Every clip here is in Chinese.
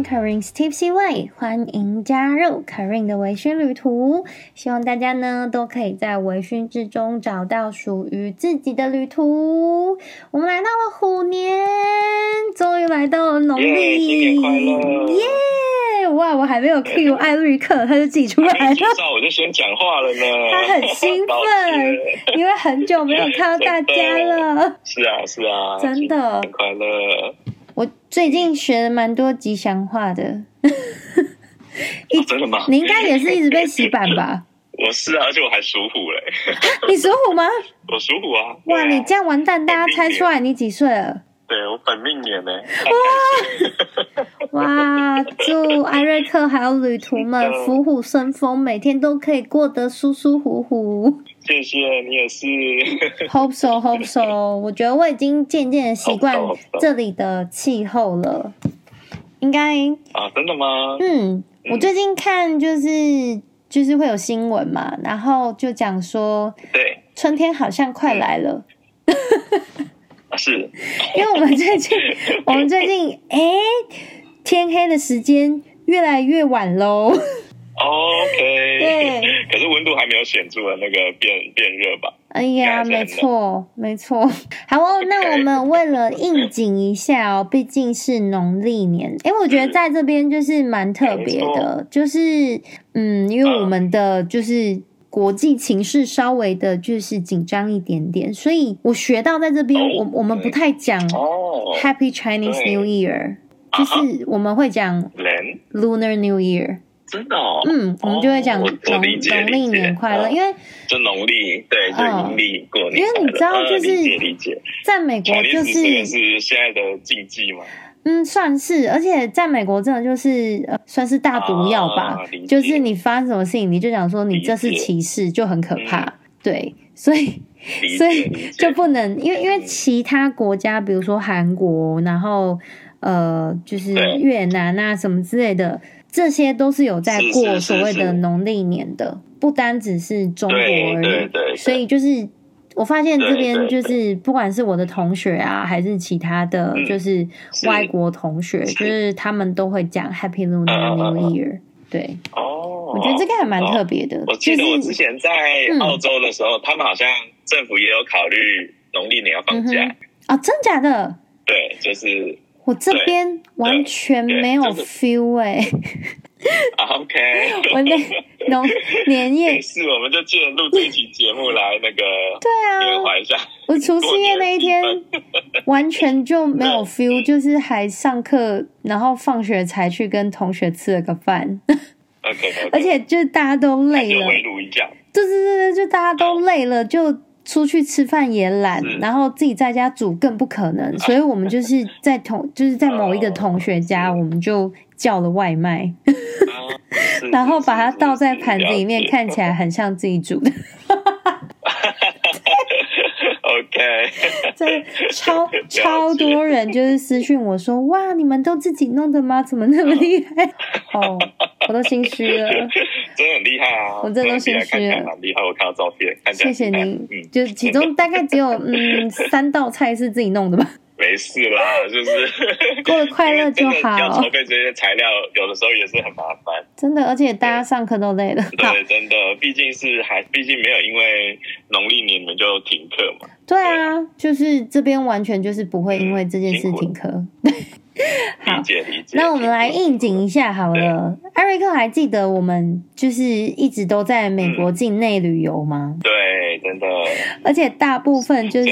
听 Karin's Tipsy Way，欢迎加入 Karin 的微醺旅途。希望大家呢都可以在微醺之中找到属于自己的旅途。我们来到了虎年，终于来到了农历！耶、yeah!！哇，我还没有 cue 艾瑞克，他就自己出来了。我就先讲话了呢。他很兴奋，因为很久没有看到大家了。是啊，是啊，真的，很快乐。我最近学了蛮多吉祥话的，哦，真的吗？你应该也是一直被洗版吧？我是啊，而且我还属虎嘞。你属虎吗？我属虎啊！哇，你这样完蛋，大家猜出来你几岁了？对，我本命年呢。哇哇！祝艾瑞克还有旅途们虎虎生风，每天都可以过得舒舒服服。谢谢你也是，Hope so，Hope so。我觉得我已经渐渐的习惯这里的气候了，应该啊，真的吗？嗯，我最近看就是就是会有新闻嘛，然后就讲说，对，春天好像快来了，是，因为我们最近 我们最近哎，天黑的时间越来越晚喽。OK，对，可是温度还没有显著的那个变变热吧？哎呀，没错，没错。好哦那我们为了应景一下哦，毕竟是农历年。哎，我觉得在这边就是蛮特别的，就是嗯，因为我们的就是国际情势稍微的就是紧张一点点，所以我学到在这边，oh, 我我们不太讲哦，Happy Chinese New Year，就是我们会讲 Lunar New Year。真的哦，嗯，我们就会讲农农历年快乐，因为就农历对，就农历过年。因为你知道，就是理解理解，在美国就是是现在的禁忌嘛，嗯，算是，而且在美国真的就是呃，算是大毒药吧，就是你发生什么事情，你就讲说你这是歧视，就很可怕，对，所以所以就不能，因为因为其他国家，比如说韩国，然后呃，就是越南啊什么之类的。这些都是有在过所谓的农历年的，是是是是，不单只是中国而已。对对对对，所以就是我发现这边就是不管是我的同学啊，还是其他的就是外国同学，是就是他们都会讲 Happy Lunar New Year。嗯、对哦，我觉得这个还蛮特别的。哦。我记得我之前在澳洲的时候，嗯，他们好像政府也有考虑农历年要放假啊。哦，真假的？对，就是。我这边完全没有 feel 哎、欸。OK，我那 农年夜是，我们就借录这期节目来那个 对啊，缅怀一下。我除夕夜那一天完全就没有 feel，就是还上课，然后放学才去跟同学吃了个饭。OK，, okay 而且就大家都累了，围炉一下。对对对对，就大家都累了，就。出去吃饭也懒，然后自己在家煮更不可能，所以我们就是在同就是在某一个同学家，我们就叫了外卖，然后把它倒在盘子里面，看起来很像自己煮的。超 超多人就是私讯我说，哇，你们都自己弄的吗？怎么那么厉害？哦，我都心虚了。真的很厉害啊！我真的都心虚了。蛮厉害，我看到照片，看起来谢谢您。嗯，就其中大概只有嗯 三道菜是自己弄的吧。没事啦，就是过得快乐就好。要筹备这些材料，有的时候也是很麻烦。真的，而且大家上课都累了。对，真的，毕竟是还，毕竟没有因为农历年你们就停课嘛。对啊，对就是这边完全就是不会因为这件事停课。嗯，理解理解。那我们来应景一下好了。艾瑞克还记得我们就是一直都在美国境内旅游吗？对。真的，而且大部分就是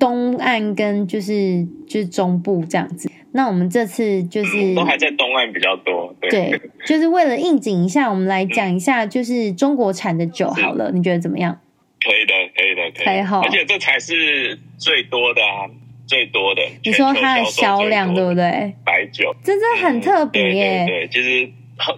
东岸跟就是就是中部这样子。那我们这次就是都还在东岸比较多，对，对就是为了应景一下，我们来讲一下就是中国产的酒好了，你觉得怎么样？可以的，可以的，可以好。而且这才是最多的啊，最多的。你说它的销量对不对？白酒，真的很特别耶，嗯、对，对，对，就是。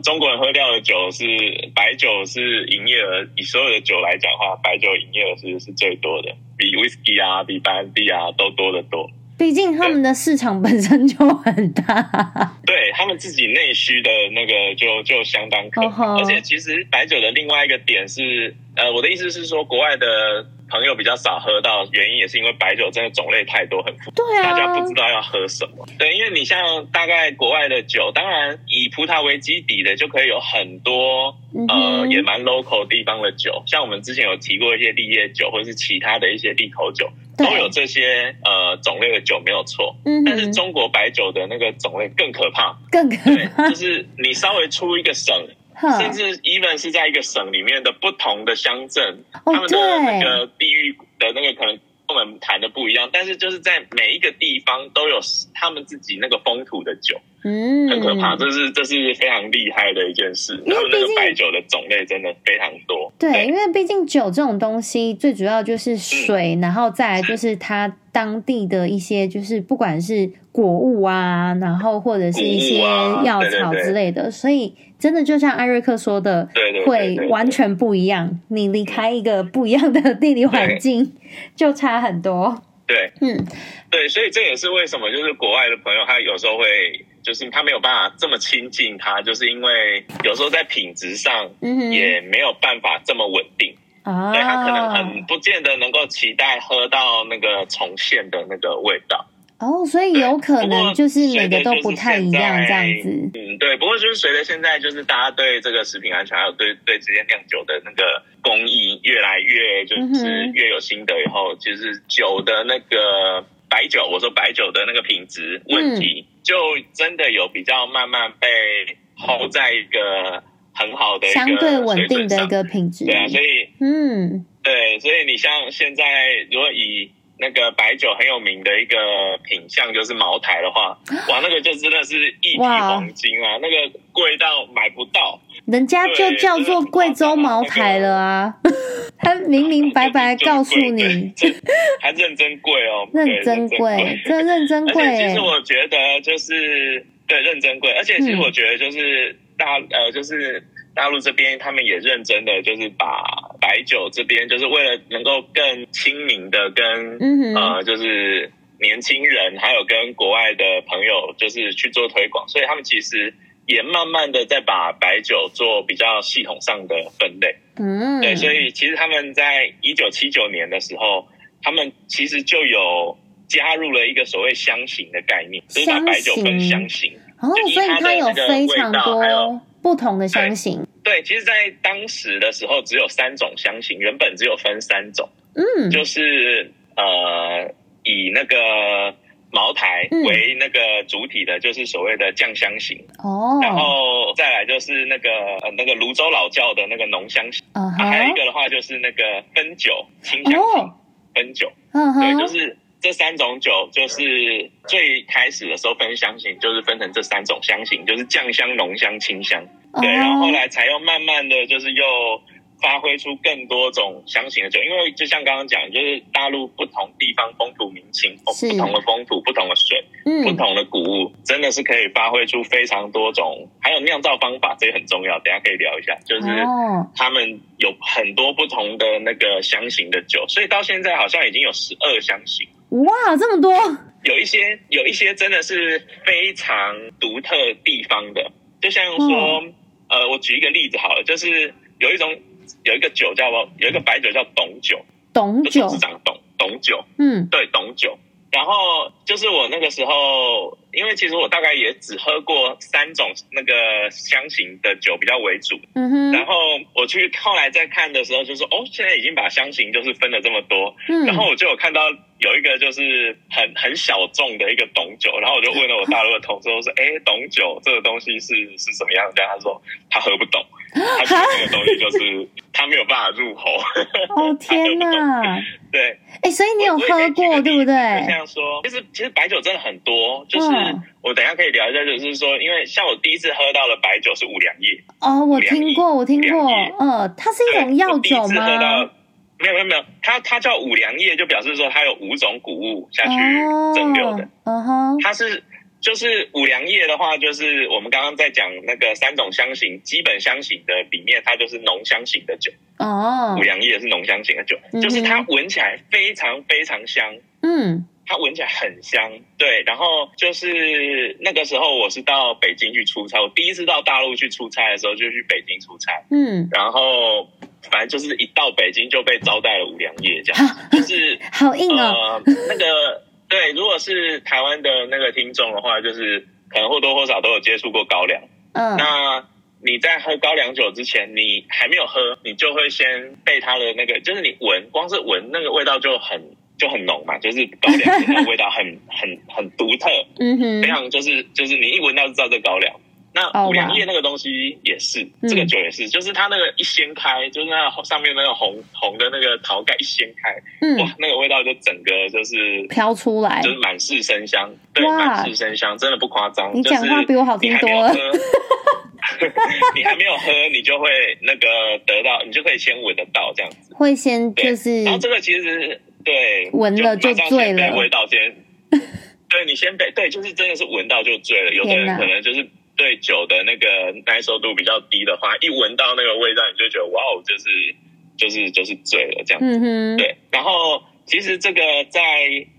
中国人喝掉的酒是白酒，是营业额，以所有的酒来讲的话，白酒营业额是是最多的，比 whisky 啊，比白兰地啊都多得多。毕竟他们的市场本身就很大，对他们自己内需的那个就就相当可。Oh, oh. 而且其实白酒的另外一个点是，呃，我的意思是说，国外的朋友比较少喝到，原因也是因为白酒真的种类太多，很复杂，对啊，大家不知道要喝什么。对，因为你像大概国外的酒，当然以葡萄为基底的就可以有很多、嗯、呃也蛮 local 地方的酒，像我们之前有提过一些立业酒或者是其他的一些利口酒，都有这些呃种类的酒没有错。嗯，但是中国白酒的那个种类更可怕，更可怕，就是你稍微出一个省。甚至 even 是在一个省里面的不同的乡镇，哦、他们的那个地域的那个可能跟我们谈的不一样，但是就是在每一个地方都有他们自己那个风土的酒。嗯，很可怕，这是这是非常厉害的一件事。因为那个白酒的种类真的非常多。对，对因为毕竟酒这种东西，最主要就是水，嗯、然后再来就是它当地的一些，就是不管是果物啊，然后或者是一些药草之类的，所以真的就像艾瑞克说的，对对，对，会完全不一样。你离开一个不一样的地理环境，就差很多。对，嗯，对，所以这也是为什么，就是国外的朋友，他有时候会。就是他没有办法这么亲近他，就是因为有时候在品质上也没有办法这么稳定啊。对，他可能很不见得能够期待喝到那个重现的那个味道哦，所以有可能就是每个都不太一样这样子。嗯，对。不过就是随着现在就是大家对这个食品安全还有对对这些酿酒的那个工艺越来越就是越有心得以后，其实酒的那个白酒，我说白酒的那个品质问题。嗯就真的有比较慢慢被 hold 在一个很好的一个相对稳定的一个品质，对啊，所以嗯，对，所以你像现在如果以那个白酒很有名的一个品相就是茅台的话，哇，那个就真的是一匹黄金啊，那个贵到买不到，人家就叫做贵州茅台了啊，他明明白白告诉你，还认真贵哦，认真贵，真认真贵。其实我觉得就是对认真贵，而且其实我觉得就是大呃就是。大陆这边他们也认真的，就是把白酒这边，就是为了能够更亲民的跟、嗯、呃，就是年轻人还有跟国外的朋友，就是去做推广，所以他们其实也慢慢的在把白酒做比较系统上的分类。嗯，对，所以其实他们在一九七九年的时候，他们其实就有加入了一个所谓香型的概念，就是把白酒分香型。哦，所以它有非常多不同的香型。对，其实，在当时的时候，只有三种香型，原本只有分三种，嗯，就是呃，以那个茅台为那个主体的，就是所谓的酱香型，哦，然后再来就是那个呃那个泸州老窖的那个浓香型，啊，还有一个的话就是那个汾酒清香型，汾酒，嗯，对，就是这三种酒，就是最开始的时候分香型，就是分成这三种香型，就是酱香、浓香、清香。对，然后后来才又慢慢的就是又发挥出更多种香型的酒，因为就像刚刚讲，就是大陆不同地方风土民情，不同的风土、不同的水、嗯、不同的谷物，真的是可以发挥出非常多种。还有酿造方法，这个很重要，等下可以聊一下。就是他们有很多不同的那个香型的酒，所以到现在好像已经有十二香型。哇，这么多！有一些有一些真的是非常独特地方的。就像说，嗯、呃，我举一个例子好了，就是有一种有一个酒叫有一个白酒叫董酒，董酒是长董董酒，嗯，对，董酒。然后就是我那个时候，因为其实我大概也只喝过三种那个香型的酒比较为主，嗯哼。然后我去后来再看的时候，就说哦，现在已经把香型就是分了这么多，嗯。然后我就有看到有一个就是很很小众的一个董酒，然后我就问了我大陆的同事，我说哎，董酒这个东西是是什么样的？他说他喝不懂，他觉得这个东西就是他没有办法入喉。哦 天哪！对，哎，所以你有喝过对不对？这样说，其实其实白酒真的很多，就是我等一下可以聊一下，就是说，因为像我第一次喝到的白酒是五粮液。哦，我听过，我听过，嗯，它是一种药酒吗？没有没有没有，它它叫五粮液，就表示说它有五种谷物下去蒸馏的。嗯哼，它是。就是五粮液的话，就是我们刚刚在讲那个三种香型，基本香型的里面，它就是浓香型的酒。哦，五粮液是浓香型的酒，嗯、就是它闻起来非常非常香。嗯，它闻起来很香。对，然后就是那个时候我是到北京去出差，我第一次到大陆去出差的时候就去北京出差。嗯，然后反正就是一到北京就被招待了五粮液，这样就是好硬哦。呃、那个对，如果是台湾的那个听众的话，就是可能或多或少都有接触过高粱。嗯，那你在喝高粱酒之前，你还没有喝，你就会先被它的那个，就是你闻，光是闻那个味道就很就很浓嘛，就是高粱的那个味道很 很很独特，嗯哼，非常就是就是你一闻到就知道这高粱。那五粮液那个东西也是，这个酒也是，就是它那个一掀开，就是那上面那个红红的那个桃盖一掀开，哇，那个味道就整个就是飘出来，就是满室生香，对，满室生香，真的不夸张。你讲话比我好听多了。你还没有喝，你就会那个得到，你就可以先闻得到这样子。会先就是，然后这个其实对，闻了就醉了。味道先，对你先被对，就是真的是闻到就醉了。有的人可能就是。对酒的那个耐受度比较低的话，一闻到那个味道，你就觉得哇哦，就是就是就是醉了这样子。对，然后其实这个在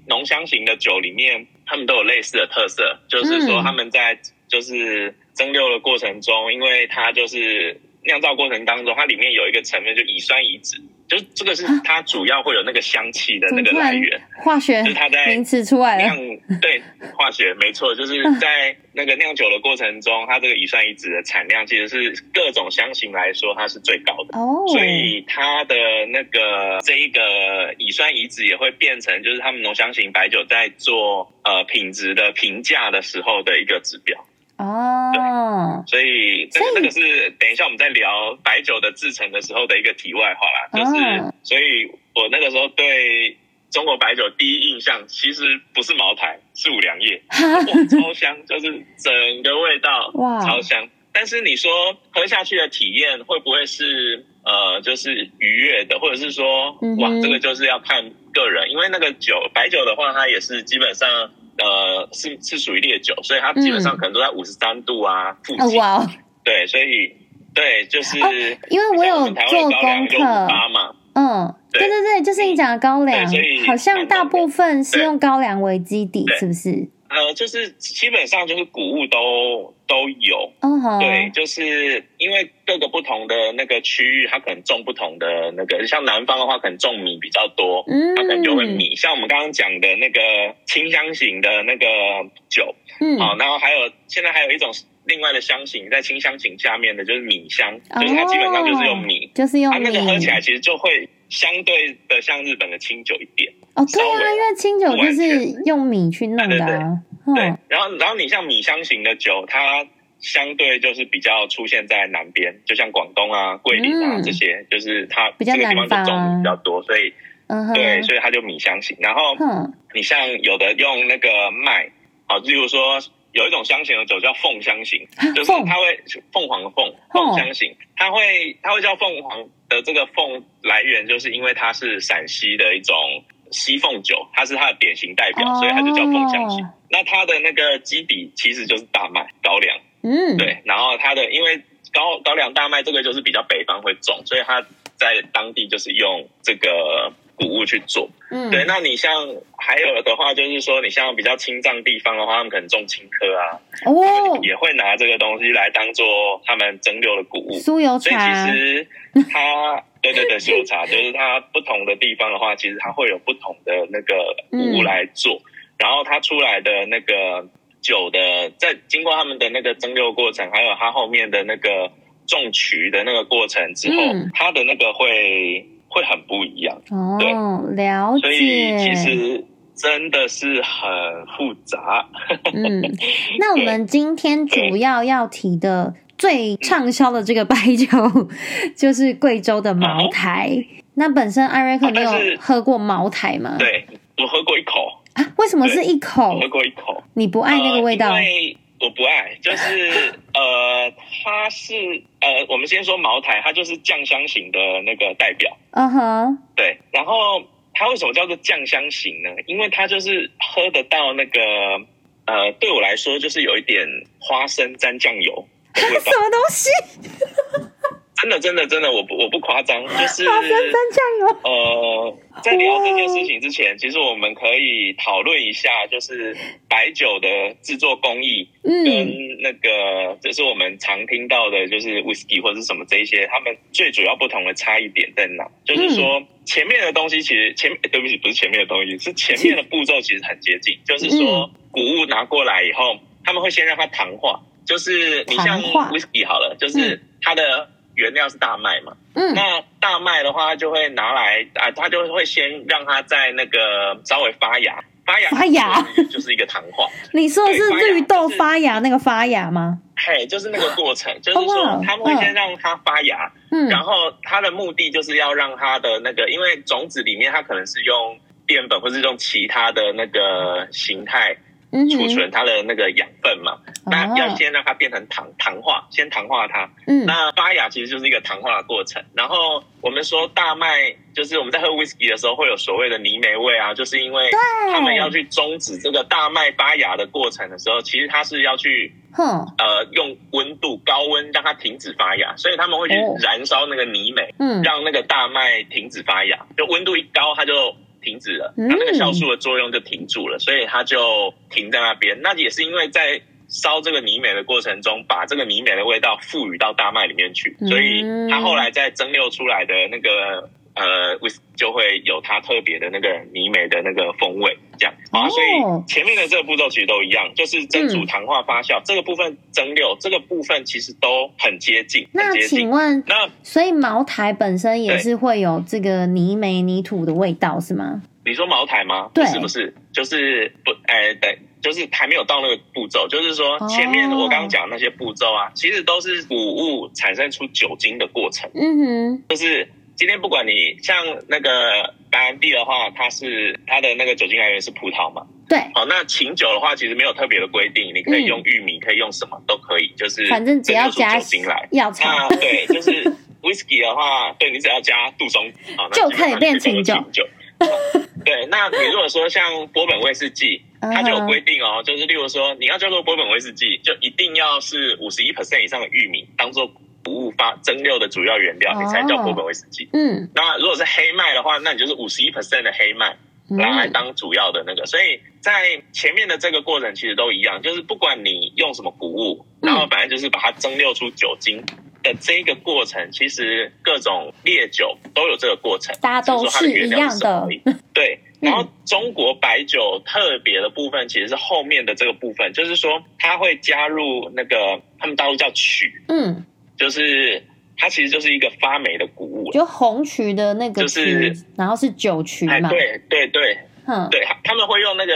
浓香型的酒里面，他们都有类似的特色，就是说他们在就是蒸馏的过程中，因为它就是酿造过程当中，它里面有一个成分就乙酸乙酯。就是这个是它主要会有那个香气的那个来源，化学就是它在名词出来了。对，化学没错，就是在那个酿酒的过程中，它这个乙酸乙酯的产量其实是各种香型来说它是最高的哦，所以它的那个这一个乙酸乙酯也会变成就是他们浓香型白酒在做呃品质的评价的时候的一个指标。哦，所以这个这个是等一下我们在聊白酒的制成的时候的一个题外话啦，就是所以我那个时候对中国白酒第一印象其实不是茅台，是五粮液，哇，超香，就是整个味道哇超香。但是你说喝下去的体验会不会是呃就是愉悦的，或者是说哇这个就是要看个人，因为那个酒白酒的话，它也是基本上。呃，是是属于烈酒，所以它基本上可能都在五十三度啊附近。哇，对，所以对，就是因为我有做功课嘛。嗯，对对对，就是你讲的高粱，好像大部分是用高粱为基底，是不是？呃，就是基本上就是谷物都都有，对，就是因为各个不同的那个区域，它可能种不同的那个，像南方的话，可能种米比较多，嗯，它可能就会米。像我们刚刚讲的那个清香型的那个酒，嗯，好，然后还有现在还有一种另外的香型，在清香型下面的就是米香，就是它基本上就是用米，就是用米，它那个喝起来其实就会相对的像日本的清酒一点。哦，对啊，因为清酒就是用米去弄的，啊，对，对，对，嗯、对。然后，然后你像米香型的酒，它相对就是比较出现在南边，就像广东啊、桂林啊、嗯、这些，就是它这个地方就种米比较多，所以，嗯、对，所以它就米香型。然后，嗯、你像有的用那个麦，好，例如说有一种香型的酒叫凤香型，就是它会凤凰的凤，凤香型，它会它会叫凤凰的这个凤来源，就是因为它是陕西的一种。西凤酒，它是它的典型代表，所以它就叫凤香型。那它的那个基底其实就是大麦高粱，嗯，对。然后它的因为高高粱大麦这个就是比较北方会种，所以它在当地就是用这个谷物去做。嗯，对。那你像还有的话，就是说你像比较青藏地方的话，他们可能种青稞啊，哦，也会拿这个东西来当做他们蒸馏的谷物。酥油茶。所以其实它。对对对，是有茶就是它不同的地方的话，其实它会有不同的那个谷物来做，嗯、然后它出来的那个酒的，在经过他们的那个蒸馏过程，还有它后面的那个种曲的那个过程之后，嗯、它的那个会会很不一样。哦，了解。所以其实真的是很复杂。嗯，那我 们今天主要要提的。最畅销的这个白酒 就是贵州的茅台。哦、那本身艾瑞克，你有喝过茅台吗？对，我喝过一口啊。为什么是一口？我喝过一口。你不爱那个味道？呃、因为我不爱，就是 呃，它是呃，我们先说茅台，它就是酱香型的那个代表。嗯哼、uh，huh、对。然后它为什么叫做酱香型呢？因为它就是喝得到那个呃，对我来说就是有一点花生沾酱油。什么东西？真的真的真的，我不我不夸张，就是花生蘸酱油。呃，在聊这件事情之前，其实我们可以讨论一下，就是白酒的制作工艺，跟那个就是我们常听到的，就是 whisky 或者是什么这一些，他们最主要不同的差异点在哪？就是说前面的东西其实前对不起，不是前面的东西，是前面的步骤其实很接近，就是说谷物拿过来以后，他们会先让它糖化。就是你像 whisky 好了，就是它的原料是大麦嘛，嗯，那大麦的话就会拿来啊，它就会先让它在那个稍微发芽，发芽发芽？就是一个糖化。你说的是绿豆发芽那个发芽吗？嘿，就是那个过程，就是说他们会先让它发芽，嗯，然后它的目的就是要让它的那个，因为种子里面它可能是用淀粉或是用其他的那个形态。储存它的那个养分嘛，那要先让它变成糖糖化，先糖化它。嗯，那发芽其实就是一个糖化的过程。然后我们说大麦，就是我们在喝 whisky 的时候会有所谓的泥煤味啊，就是因为他们要去终止这个大麦发芽的过程的时候，其实它是要去，呃，用温度高温让它停止发芽，所以他们会去燃烧那个泥煤，嗯，让那个大麦停止发芽。就温度一高，它就。停止了，它那个酵素的作用就停住了，所以它就停在那边。那也是因为在烧这个泥煤的过程中，把这个泥煤的味道赋予到大麦里面去，所以它后来在蒸馏出来的那个。呃，威士就会有它特别的那个泥煤的那个风味，这样啊，所以前面的这个步骤其实都一样，就是蒸煮、糖化、发酵、嗯、这个部分，蒸馏这个部分其实都很接近。那请问，那所以茅台本身也是会有这个泥煤泥土的味道是吗？你说茅台吗？对，是不是？就是不，哎，对，就是还没有到那个步骤，就是说前面我刚刚讲的那些步骤啊，其实都是谷物产生出酒精的过程。嗯哼，就是。今天不管你像那个白兰地的话，它是它的那个酒精来源是葡萄嘛？对。好，那琴酒的话，其实没有特别的规定，你可以用玉米，嗯、可以用什么都可以，就是反正只要加酒精来。药草。那对，就是 whisky 的话，对你只要加杜松，好，就可以变琴酒。酒对，那你如果说像波本威士忌，它就有规定哦，就是例如说你要叫做波本威士忌，就一定要是五十一 percent 以上的玉米当做。谷物发蒸馏的主要原料，你才叫波本威士忌。嗯，那如果是黑麦的话，那你就是五十一 percent 的黑麦拿来当主要的那个。所以在前面的这个过程其实都一样，就是不管你用什么谷物，然后反正就是把它蒸馏出酒精的这个过程，其实各种烈酒都有这个过程，大家都是一样的。对，然后中国白酒特别的部分其实是后面的这个部分，就是说它会加入那个他们大陆叫曲，嗯。就是它其实就是一个发霉的谷物，就红曲的那个，就是然后是酒曲对对对，嗯，对，他们会用那个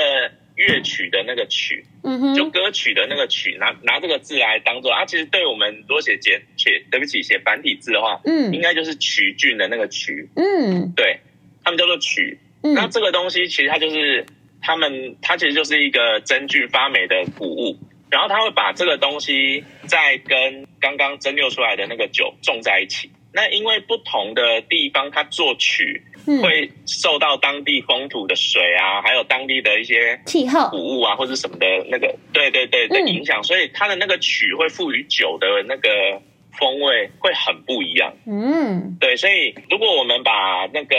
乐曲的那个曲，嗯哼，就歌曲的那个曲，拿拿这个字来当做啊，其实对我们如果写简写，对不起，写繁体字的话，嗯，应该就是曲菌的那个曲，嗯，对，他们叫做曲，嗯，那这个东西其实它就是他们，它其实就是一个真菌发霉的谷物。然后他会把这个东西再跟刚刚蒸馏出来的那个酒种在一起。那因为不同的地方，它做曲会受到当地风土的水啊，还有当地的一些气候、谷物啊，或者什么的那个，对对对的影响，所以它的那个曲会赋予酒的那个风味会很不一样。嗯，对，所以如果我们把那个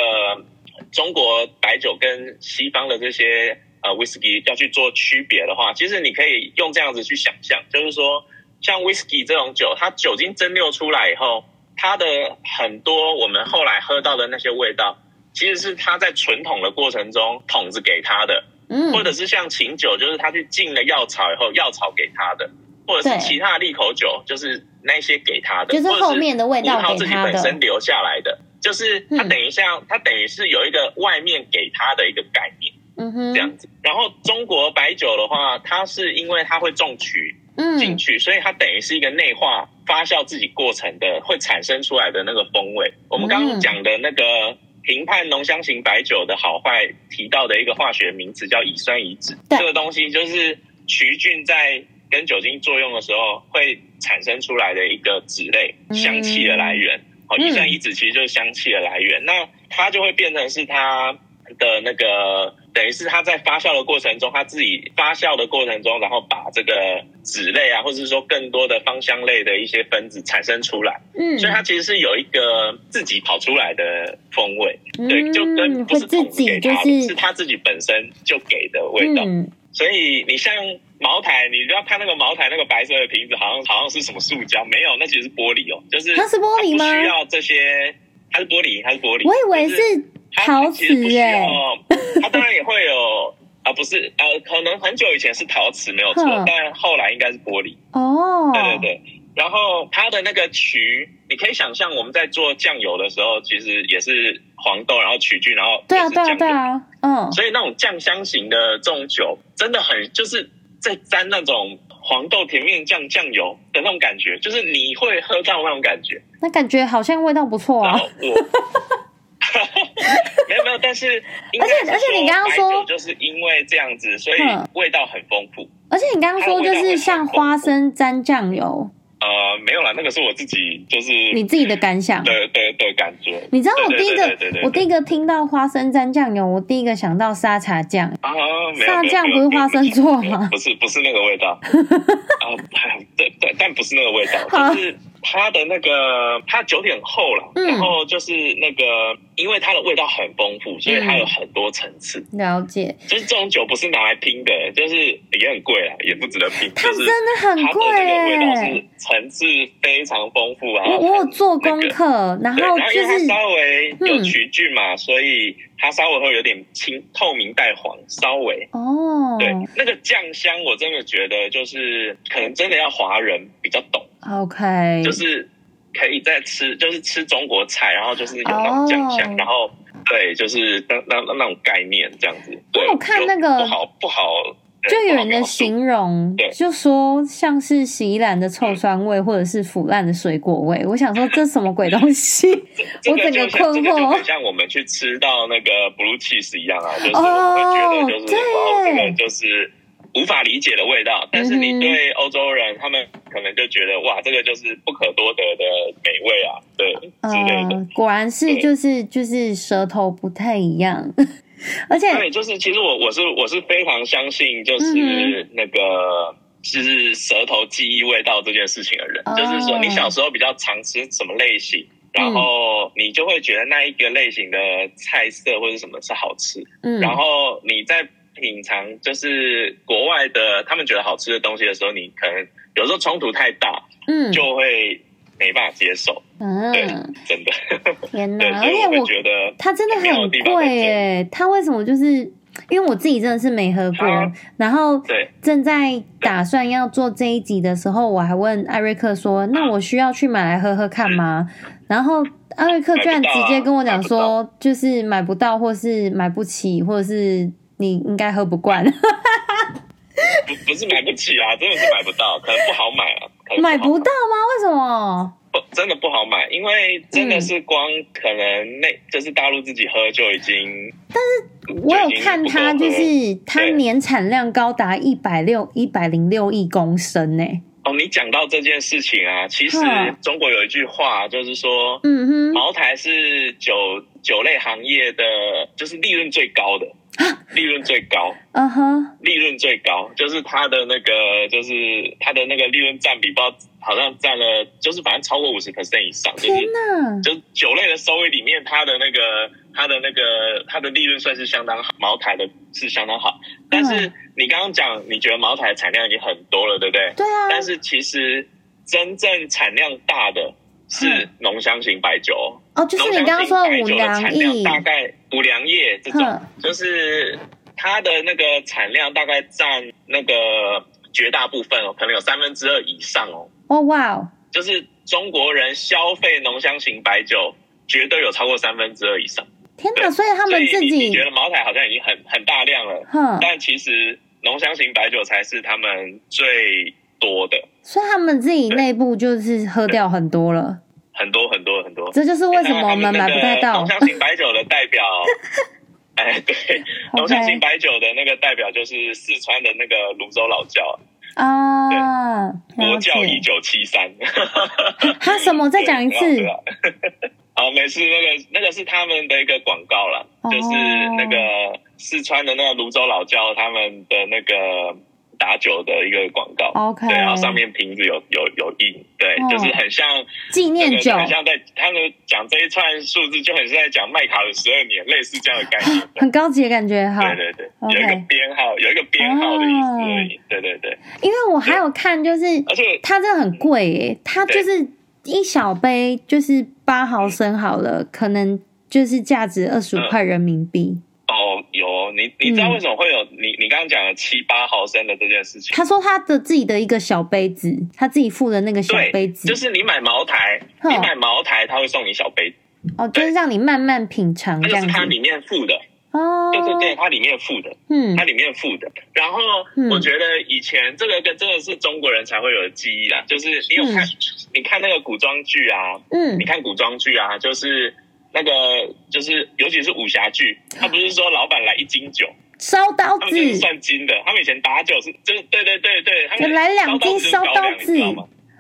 中国白酒跟西方的这些。呃，威士忌要去做区别的话，其实你可以用这样子去想象，就是说，像威士忌这种酒，它酒精蒸馏出来以后，它的很多我们后来喝到的那些味道，其实是它在纯桶的过程中桶子给它的，嗯，或者是像琴酒，就是它去浸了药草以后，药草给它的，或者是其他的利口酒，就是那些给它的，就是后面的味道给它本身留下来的，就是它等于像它等于是有一个外面给它的一个概念。嗯哼，这样子。然后中国白酒的话，它是因为它会种曲进去，嗯，所以它等于是一个内化发酵自己过程的，会产生出来的那个风味。我们刚刚讲的那个评判浓香型白酒的好坏提到的一个化学名词叫乙酸乙酯，这个东西就是曲菌在跟酒精作用的时候会产生出来的一个酯类香气的来源。好，乙酸乙酯其实就是香气的来源，那它就会变成是它的那个。等于是它在发酵的过程中，它自己发酵的过程中，然后把这个脂类啊，或者是说更多的芳香类的一些分子产生出来。嗯，所以它其实是有一个自己跑出来的风味，嗯、对，就跟不是桶给它的，是，是它自己本身就给的味道。嗯、所以你像茅台，你不要看那个茅台那个白色的瓶子，好像好像是什么塑胶，没有，那其实是玻璃哦，就是它是玻璃吗？不需要这些，它是玻璃，它是玻璃。我以为是。陶瓷耶，它当然也会有啊，不是啊，可能很久以前是陶瓷没有错，但后来应该是玻璃。哦。对对对，然后它的那个曲，你可以想象我们在做酱油的时候，其实也是黄豆，然后曲菌，然后对啊对啊对啊，嗯，所以那种酱香型的这种酒，真的很就是在沾那种黄豆甜面酱酱油的那种感觉，就是你会喝到那种感觉，那感觉好像味道不错啊。没有没有，但是而且而且你刚刚说就是因为这样子，所以味道很丰富。而且你刚刚说就是像花生沾酱油。呃，没有啦，那个是我自己，就是你自己的感想，对对对，感觉。你知道我第一个，我第一个听到花生沾酱油，我第一个想到沙茶酱啊，沙酱不是花生做吗？不是，不是那个味道 啊，对对，但不是那个味道，就是。它的那个，它酒体很厚了，嗯、然后就是那个，因为它的味道很丰富，所以它有很多层次。嗯、了解，就是这种酒不是拿来拼的，就是也很贵啊，也不值得拼。它真的很贵，它的那个味道是层次非常丰富啊。我我有做功课，那个、然后就是稍微有曲菌嘛，嗯、所以它稍微会有点清透明带黄，稍微哦。对，那个酱香我真的觉得就是可能真的要华人比较懂。OK，就是可以在吃，就是吃中国菜，然后就是有那种酱香，oh. 然后对，就是那那那种概念这样子。对，我看那个不好不好，就有人的形容，对就说像是洗衣篮的臭酸味，或者是腐烂的水果味。我想说这什么鬼东西？我整个困惑。就很像我们去吃到那个 blue cheese 一样啊，就是我们会觉得就是哇，这个就是。无法理解的味道，但是你对欧洲人，他们可能就觉得哇，这个就是不可多得的美味啊，对，之类的。果然是，就是就是舌头不太一样，而且对，就是其实我我是我是非常相信，就是那个就是舌头记忆味道这件事情的人，就是说你小时候比较常吃什么类型，然后你就会觉得那一个类型的菜色或者什么是好吃，嗯，然后你在。品尝就是国外的他们觉得好吃的东西的时候，你可能有时候冲突太大，嗯，就会没办法接受。嗯，对，真的。天哪！而且我觉得它真的很贵哎，它为什么就是因为我自己真的是没喝过，然后对正在打算要做这一集的时候，我还问艾瑞克说：“那我需要去买来喝喝看吗？”然后艾瑞克居然直接跟我讲说：“就是买不到，或是买不起，或者是。”你应该喝不惯，不 不是买不起啊，真的是买不到，可能不好买啊。买不到吗？为什么？不，真的不好买，因为真的是光可能那就是大陆自己喝就已经。但是我有看它，就是它年产量高达一百六一百零六亿公升呢。哦，你讲到这件事情啊，其实中国有一句话，就是说，嗯哼，茅台是酒酒类行业的，就是利润最高的。利润最高，嗯哼，利润最高，就是它的那个，就是它的那个利润占比，不知道好像占了，就是反正超过五十 percent 以上。就是酒类的收益里面，它的那个，它的那个，它的利润算是相当好，茅台的是相当好。但是你刚刚讲，你觉得茅台的产量已经很多了，对不对？对啊。但是其实真正产量大的是浓香型白酒。哦，就是你刚刚说的五粮液，大概五粮液这种，就是它的那个产量大概占那个绝大部分哦，可能有三分之二以上哦。哦哇哦，就是中国人消费浓香型白酒，绝对有超过三分之二以上。天哪！所以他们自己觉得茅台好像已经很很大量了，哼但其实浓香型白酒才是他们最多的。所以他们自己内部就是喝掉很多了。很多很多很多，这就是为什么我们买不太到。浓香型白酒哎，对，浓香型白酒的那个代表就是四川的那个泸州老窖啊，对，国窖一九七三。他什么？再讲一次。啊，没事，那个那个是他们的一个广告啦，哦、就是那个四川的那个泸州老窖他们的那个。打酒的一个广告，OK，对，然后上面瓶子有有有印，对，哦、就是很像纪念酒，很像在他们讲这一串数字，就很像在讲麦卡伦十二年，类似这样的概念，很高级的感觉哈。对对对，okay, 有一个编号，有一个编号的意思而已。哦、对对。对，因为我还有看，就是而且它真的很贵诶，它就是一小杯就是八毫升好了，嗯、可能就是价值二十五块人民币。嗯哦，有你，你知道为什么会有、嗯、你？你刚刚讲的七八毫升的这件事情？他说他的自己的一个小杯子，他自己付的那个小杯子，就是你买茅台，你买茅台，他会送你小杯子。哦，就是让你慢慢品尝，这样它里面附的哦，对对对，它里面附的，嗯，它里面附的。然后我觉得以前这个跟真的是中国人才会有的记忆啦，就是你有看，嗯、你看那个古装剧啊，嗯，你看古装剧啊，就是。那个就是，尤其是武侠剧，他不是说老板来一斤酒烧刀子，他们是算斤的。他们以前打酒是，就是对对对对，他们来两斤烧刀子，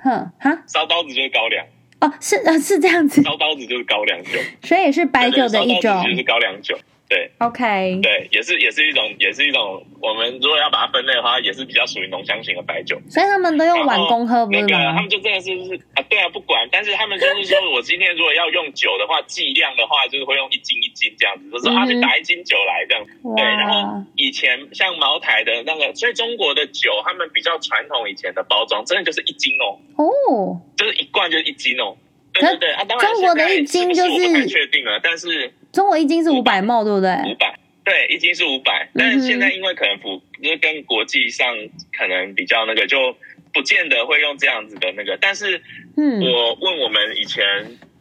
哼哈，烧刀子就是高粱哦，是啊，是这样子，烧刀子就是高粱酒，所以也是白酒的一种，就是高粱酒。对，OK，对，也是也是一种，也是一种。我们如果要把它分类的话，也是比较属于浓香型的白酒。所以他们都用碗公喝，那个他们就真的是是啊，对啊，不管。但是他们就是说我今天如果要用酒的话，计量的话，就是会用一斤一斤这样子，就是说啊，你打一斤酒来这样子。对，然后以前像茅台的那个，所以中国的酒他们比较传统，以前的包装真的就是一斤哦，哦，就是一罐就是一斤哦。对对对啊，当然中国的一斤就是我不太确定了，但是。中国一斤是五百 ml，对不对？五百，对，一斤是五百。但是现在因为可能不，就是跟国际上可能比较那个，就不见得会用这样子的那个。但是，嗯，我问我们以前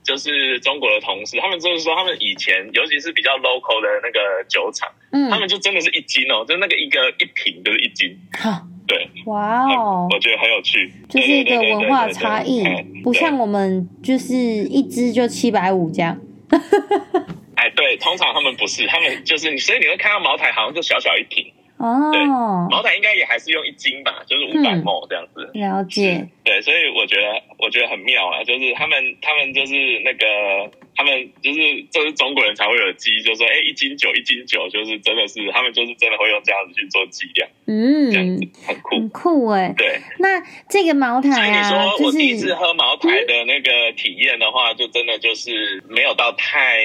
就是中国的同事，他们就是说，他们以前尤其是比较 local 的那个酒厂，嗯，他们就真的是一斤哦，就那个一个一瓶就是一斤。哈，对，哇哦，我觉得很有趣，就是一个文化差异，不像我们就是一支就七百五这样。哎，对，通常他们不是，他们就是，所以你会看到茅台好像就小小一瓶哦，对，茅台应该也还是用一斤吧，就是五百 ml 这样子。嗯、了解，对，所以我觉得我觉得很妙啊，就是他们他们就是那个。他们就是就是中国人才会有记忆，就说，哎，一斤酒，一斤酒，就是真的是他们就是真的会用这样子去做计量，嗯，这样子很酷，很酷哎、欸。对，那这个茅台啊，所以你说我第一次喝茅台的那个体验的话，就真的就是没有到太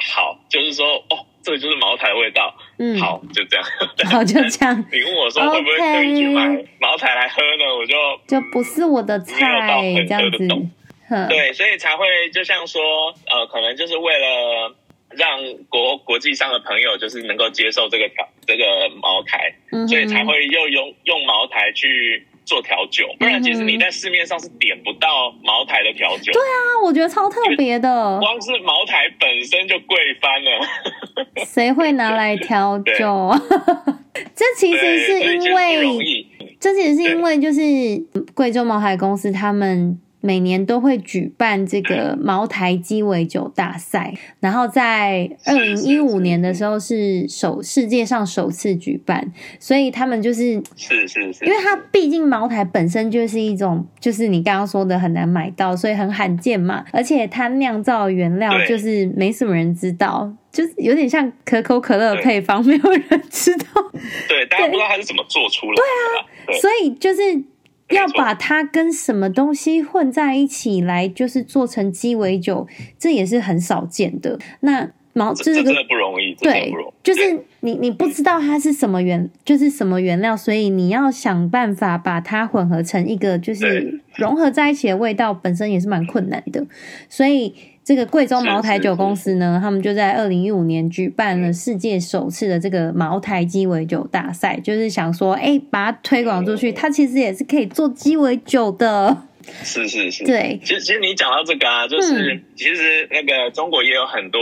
好，就是说，哦，这个就是茅台味道，嗯，好，就这样，好，就这样。你问我说会不会可以去买茅台来喝呢？我就就不是我的菜，这样子。对，所以才会就像说，呃，可能就是为了让国国际上的朋友就是能够接受这个调这个茅台，所以才会又用用茅台去做调酒，不然其实你在市面上是点不到茅台的调酒。对啊，我觉得超特别的，光是茅台本身就贵翻了。谁会拿来调酒？对 这其实是因为，这其实是因为就是贵州茅台公司他们。每年都会举办这个茅台鸡尾酒大赛，然后在二零一五年的时候是首世界上首次举办，所以他们就是是是是，因为它毕竟茅台本身就是一种，就是你刚刚说的很难买到，所以很罕见嘛，而且它酿造原料就是没什么人知道，就是有点像可口可乐的配方，没有人知道，对，大家不知道它是怎么做出来的，对啊，所以就是。要把它跟什么东西混在一起来，就是做成鸡尾酒，这也是很少见的。那毛这个真的不容易，对，就是你你不知道它是什么原，就是什么原料，所以你要想办法把它混合成一个就是融合在一起的味道，本身也是蛮困难的，所以。这个贵州茅台酒公司呢，他们就在二零一五年举办了世界首次的这个茅台鸡尾酒大赛，就是想说，哎，把它推广出去，它其实也是可以做鸡尾酒的。是是是，对。其实其实你讲到这个啊，就是、嗯、其实那个中国也有很多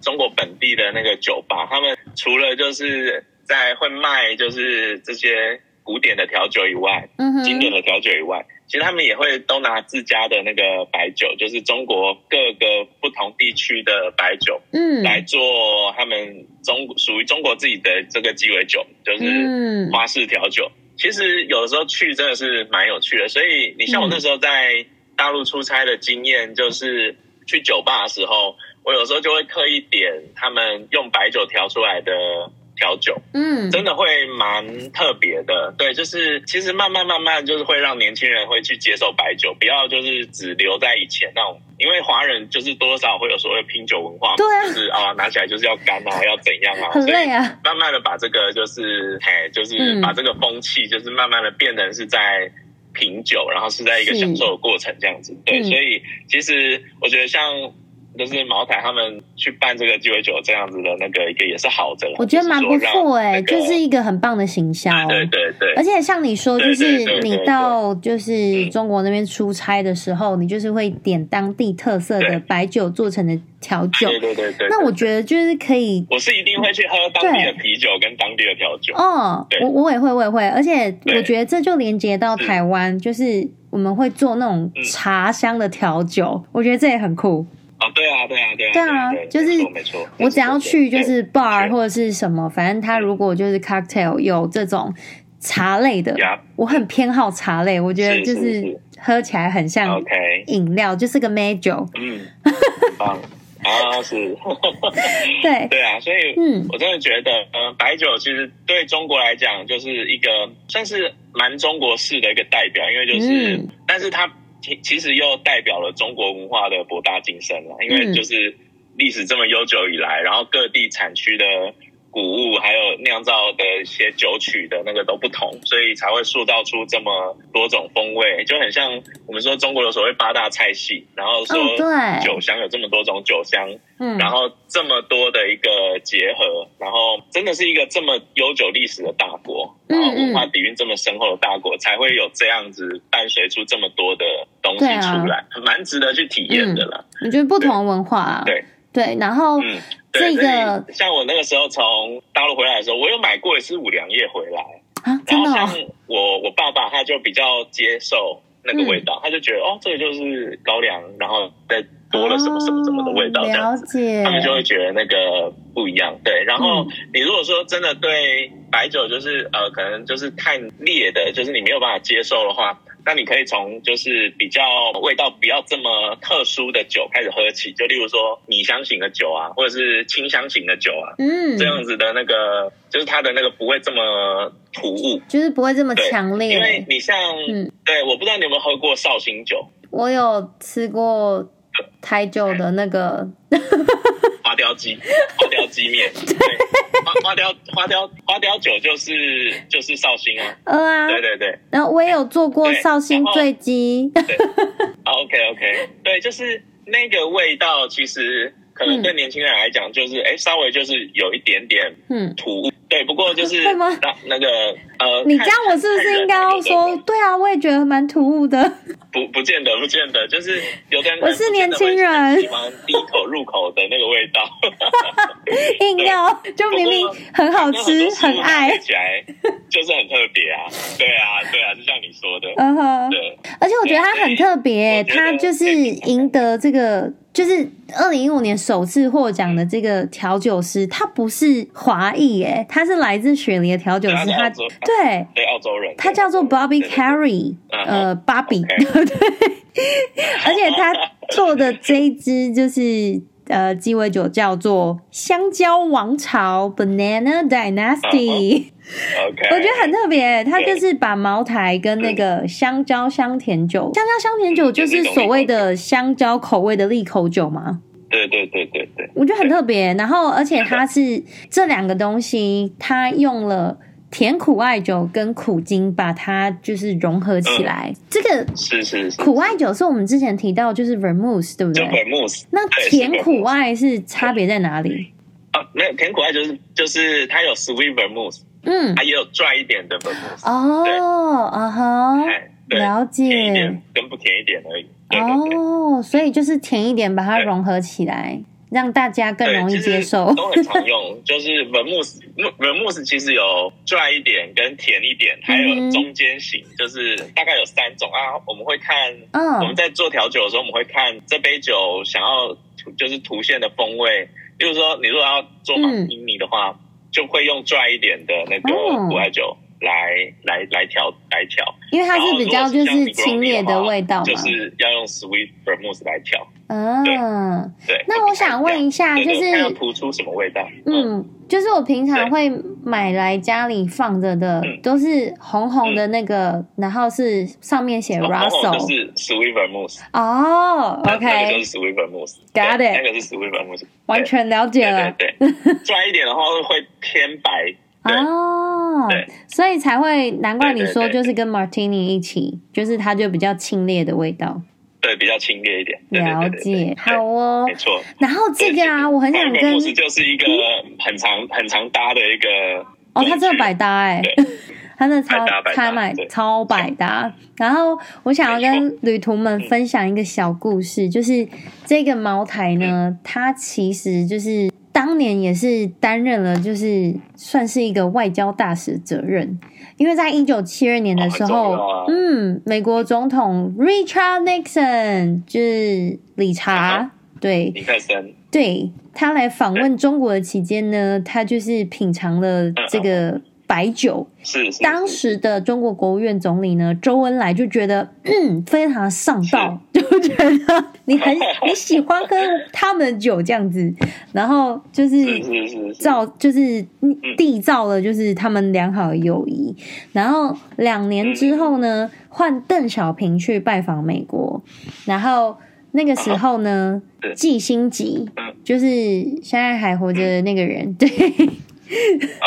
中国本地的那个酒吧，他们除了就是在会卖就是这些古典的调酒以外，嗯，经典的调酒以外。其实他们也会都拿自家的那个白酒，就是中国各个不同地区的白酒，嗯，来做他们中属于中国自己的这个鸡尾酒，就是花式调酒。嗯、其实有的时候去真的是蛮有趣的，所以你像我那时候在大陆出差的经验，就是去酒吧的时候，我有时候就会刻意点他们用白酒调出来的。调酒，嗯，真的会蛮特别的，对，就是其实慢慢慢慢就是会让年轻人会去接受白酒，不要就是只留在以前那种，因为华人就是多少会有所谓拼酒文化，对啊，就是啊拿起来就是要干啊，要怎样啊，很累啊，慢慢的把这个就是嘿，就是把这个风气就是慢慢的变成是在品酒，然后是在一个享受的过程这样子，对，所以其实我觉得像。就是茅台他们去办这个鸡尾酒这样子的那个一个也是好的，我觉得蛮不错哎，就是一个很棒的行销。对对对，而且像你说，就是你到就是中国那边出差的时候，你就是会点当地特色的白酒做成的调酒。对对对对。那我觉得就是可以，我是一定会去喝当地的啤酒跟当地的调酒。哦，我我也会，我也会，而且我觉得这就连接到台湾，就是我们会做那种茶香的调酒，我觉得这也很酷。哦，对啊，对啊，对啊，对啊，就是没错，我只要去就是 bar 或者是什么，反正他如果就是 cocktail 有这种茶类的，我很偏好茶类，我觉得就是喝起来很像饮料，就是个美酒。嗯，很 棒。啊，是，对。对啊，所以嗯，我真的觉得，呃，白酒其实对中国来讲就是一个算是蛮中国式的一个代表，因为就是，但是它。其其实又代表了中国文化的博大精深了，因为就是历史这么悠久以来，然后各地产区的谷物还有酿造的一些酒曲的那个都不同，所以才会塑造出这么多种风味，就很像我们说中国有所谓八大菜系，然后说酒香有这么多种酒香，嗯，然后这么多的一个结合，然后真的是一个这么悠久历史的大国，然后文化底蕴这么深厚的大国，才会有这样子伴随出这么多的东西出来，蛮值得去体验的啦。你觉得不同文化啊？对对，然后嗯。这个像我那个时候从大陆回来的时候，我有买过一次五粮液回来啊，真的。然后像我我爸爸他就比较接受那个味道，他就觉得哦，这个就是高粱，然后再多了什么什么什么的味道，这样子，他们就会觉得那个不一样。对，然后你如果说真的对白酒就是呃，可能就是太烈的，就是你没有办法接受的话。那你可以从就是比较味道比较这么特殊的酒开始喝起，就例如说米香型的酒啊，或者是清香型的酒啊，嗯，这样子的那个就是它的那个不会这么突兀，就是不会这么强烈。因为你像，嗯，对，我不知道你有没有喝过绍兴酒，我有吃过台酒的那个。花雕鸡，花雕鸡面，对，花花雕花雕花雕酒就是就是绍兴啊，嗯啊，对对对，然后我也有做过绍兴醉鸡，对，OK OK，对，就是那个味道，其实可能对年轻人来讲，就是哎，稍微就是有一点点嗯。土，对，不过就是 那那个呃，你这样我是不是应该要说，对啊，我也觉得蛮突兀的。不，不见得，不见得，就是有的人我是年轻人，喜欢第一口入口的那个味道，硬要就明明很好吃，很爱起来就是很特别啊，对啊，对啊，就像你说的，嗯哼，对，而且我觉得他很特别，他就是赢得这个，就是二零一五年首次获奖的这个调酒师，他不是华裔，哎，他是来自雪梨的调酒师，他对，对，澳洲人，他叫做 Bobby Carey，呃，芭比。对，而且他做的这一支就是呃鸡尾酒叫做香蕉王朝 （Banana Dynasty）。我觉得很特别，他就是把茅台跟那个香蕉香甜酒，香蕉香甜酒就是所谓的香蕉口味的利口酒吗？对对对对对，我觉得很特别。然后，而且它是这两个东西，它用了。甜苦艾酒跟苦精把它就是融合起来，嗯、这个是是，是苦艾酒是我们之前提到就是 vermouth 对不对？vermouth 那甜苦艾是差别在哪里？啊，没有甜苦艾就是就是它有 sweet vermouth，嗯，它也有 dry 一点的 vermouth。哦，啊哈，了解，甜一点跟不甜一点而已。哦，所以就是甜一点把它融合起来。让大家更容易接受，都很常用。就是 vermouth，vermouth 其实有 dry 一点跟甜一点，还有中间型，就是大概有三种啊。我们会看，我们在做调酒的时候，我们会看这杯酒想要就是凸现的风味。比如说，你如果要做马提尼的话，就会用 dry 一点的那个苦艾酒，来来来调来调，因为它是比较就是清冽的味道嘛，就是要用 sweet vermouth 来调。嗯，对。那我想问一下，就是要突出什么味道？嗯，就是我平常会买来家里放着的，都是红红的那个，然后是上面写 Russell，就是 sweet vermouth。哦，OK，那个就是 sweet vermouth，Got it，那个是 sweet vermouth，完全了解了。对，拽一点的话会偏白。哦，对，所以才会难怪你说就是跟 Martini 一起，就是它就比较清冽的味道。对，比较清冽一点。了解，好哦，没错。然后这个啊，我很想跟，就是一个很常很常搭的一个。哦，它真的百搭哎，它 真的超超买超百搭。然后我想要跟旅途们分享一个小故事，就是这个茅台呢，它其实就是。当年也是担任了，就是算是一个外交大使的责任，因为在一九七二年的时候，哦啊、嗯，美国总统 Richard Nixon 就是理查，嗯、对，对，他来访问中国的期间呢，他就是品尝了这个。白酒。是，是，是。当时的中国国务院总理呢，周恩来就觉得嗯非常上道，就觉得你很 你喜欢喝他们的酒这样子，然后就是造就是缔造了就是他们良好的友谊，然后两年之后呢，换邓小平去拜访美国，然后那个时候呢，季星吉就是现在还活着的那个人，对。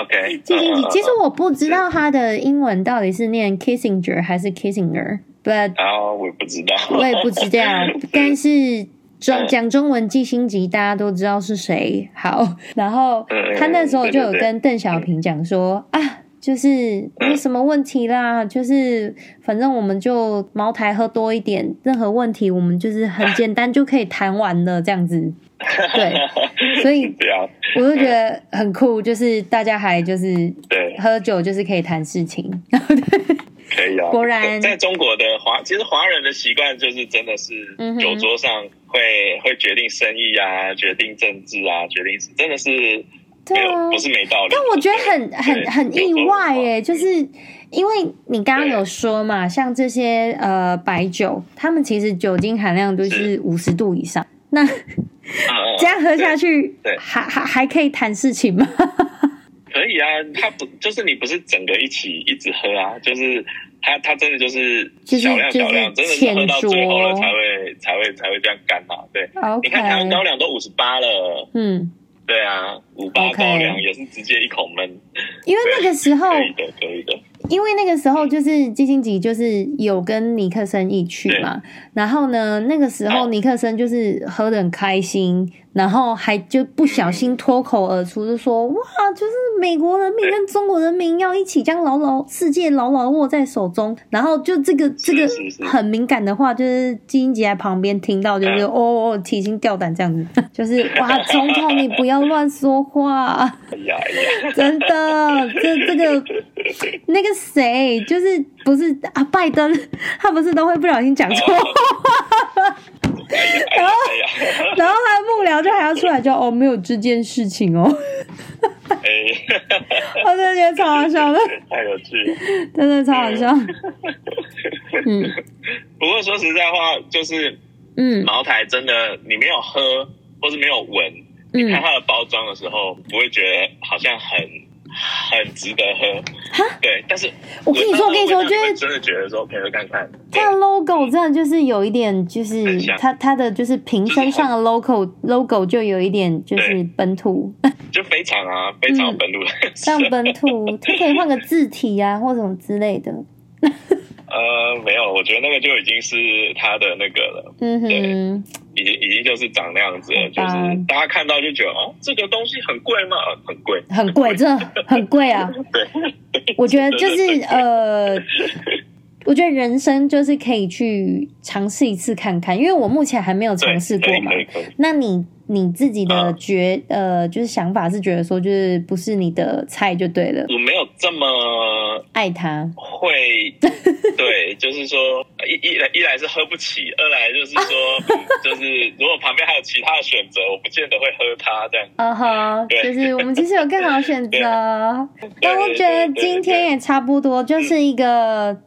OK，季辛吉，其实我不知道他的英文到底是念 Kissinger 还是 Kissinger，but 啊，我也不知道，我也不知道，但是中讲中文季辛吉大家都知道是谁。好，然后他那时候就有跟邓小平讲说啊，就是没什么问题啦，就是反正我们就茅台喝多一点，任何问题我们就是很简单就可以谈完了这样子。对，所以 我就觉得很酷，就是大家还就是对。喝酒就是可以谈事情，可以啊。果然，在中国的华，其实华人的习惯就是真的是酒桌上会会决定生意啊，决定政治啊，决定真的是对啊。不是没道理。但我觉得很很很意外耶，就是因为你刚刚有说嘛，像这些呃白酒，他们其实酒精含量都是。五十度以上，那。这样喝下去，对，还还还可以谈事情吗？可以啊，他不就是你不是整个一起一直喝啊？就是他他真的就是小量小量，真的是喝到最后了才会才会才会这样干嘛？对，你看台湾高粱都五十八了，嗯，对啊，五八高粱也是直接一口闷，因为那个时候可以的，可以的。因为那个时候就是基辛吉就是有跟尼克森一起去嘛，然后呢，那个时候尼克森就是喝得很开心。然后还就不小心脱口而出，就说：“哇，就是美国人民跟中国人民要一起将牢牢世界牢牢握在手中。”然后就这个这个很敏感的话，就是基英杰在旁边听到，就是哦，提心吊胆这样子，就是哇，总统你不要乱说话，真的，这这个那个谁，就是不是啊，拜登，他不是都会不小心讲错话。然后，然后他的幕僚就还要出来叫哦，没有这件事情哦。哎，我真的觉得超好笑的，太有趣，真的超好笑。嗯，不过说实在话，就是嗯，茅台真的，你没有喝或是没有闻，你看它的包装的时候，不会觉得好像很。很值得喝，哈对，但是我跟你说，我跟你说，就是真的觉得说，可以喝看看。它的 logo 真的就是有一点，就是它它的就是瓶身上的 logo logo 就有一点就是本土，就非常啊，非常本土，像本土，它可以换个字体啊，或什么之类的。呃，没有，我觉得那个就已经是它的那个了，嗯哼。已经已经就是长那样子了，就是大家看到就觉得哦，这个东西很贵吗？很贵，很贵，真的很贵啊！对，我觉得就是呃，我觉得人生就是可以去尝试一次看看，因为我目前还没有尝试过嘛。那你你自己的觉呃，就是想法是觉得说，就是不是你的菜就对了。我没有这么爱他，会对，就是说一一来一来是喝不起，二来就是说，就是如果旁边还有其他的选择，我不见得会喝它这样。哦吼，就是我们其实有更好的选择。但我觉得今天也差不多，就是一个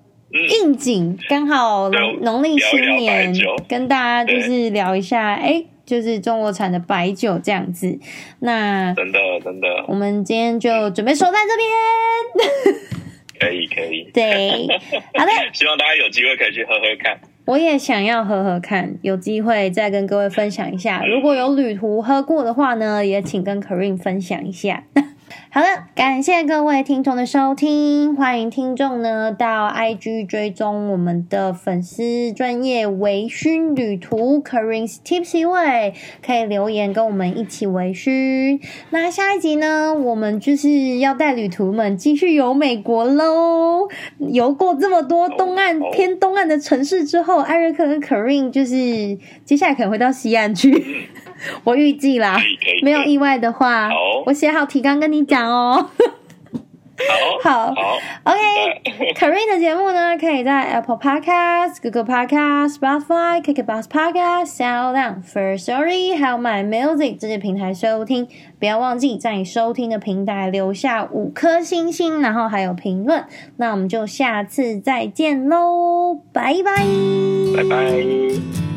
应景，刚好农农历新年，跟大家就是聊一下，哎。就是中国产的白酒这样子，那真的真的，我们今天就准备收在这边，可以可以，对，好的，希望大家有机会可以去喝喝看，我也想要喝喝看，有机会再跟各位分享一下，如果有旅途喝过的话呢，也请跟 Karine 分享一下。好了，感谢各位听众的收听，欢迎听众呢到 IG 追踪我们的粉丝专业微醺旅途 Corine's Tipsy Way，可以留言跟我们一起微醺。那下一集呢，我们就是要带旅途们继续游美国喽。游过这么多东岸偏东岸的城市之后，艾瑞克跟 Corine 就是接下来可能会到西岸去。我预计啦，没有意外的话，我写好提纲跟你讲哦。好，好，OK。Karine 的节目呢，可以在 Apple Podcast、Google Podcast、Spotify、KKBOX Podcast、SoundOn、First Story 还有 My Music 这些平台收听。不要忘记在你收听的平台留下五颗星星，然后还有评论。那我们就下次再见喽，拜拜，拜拜。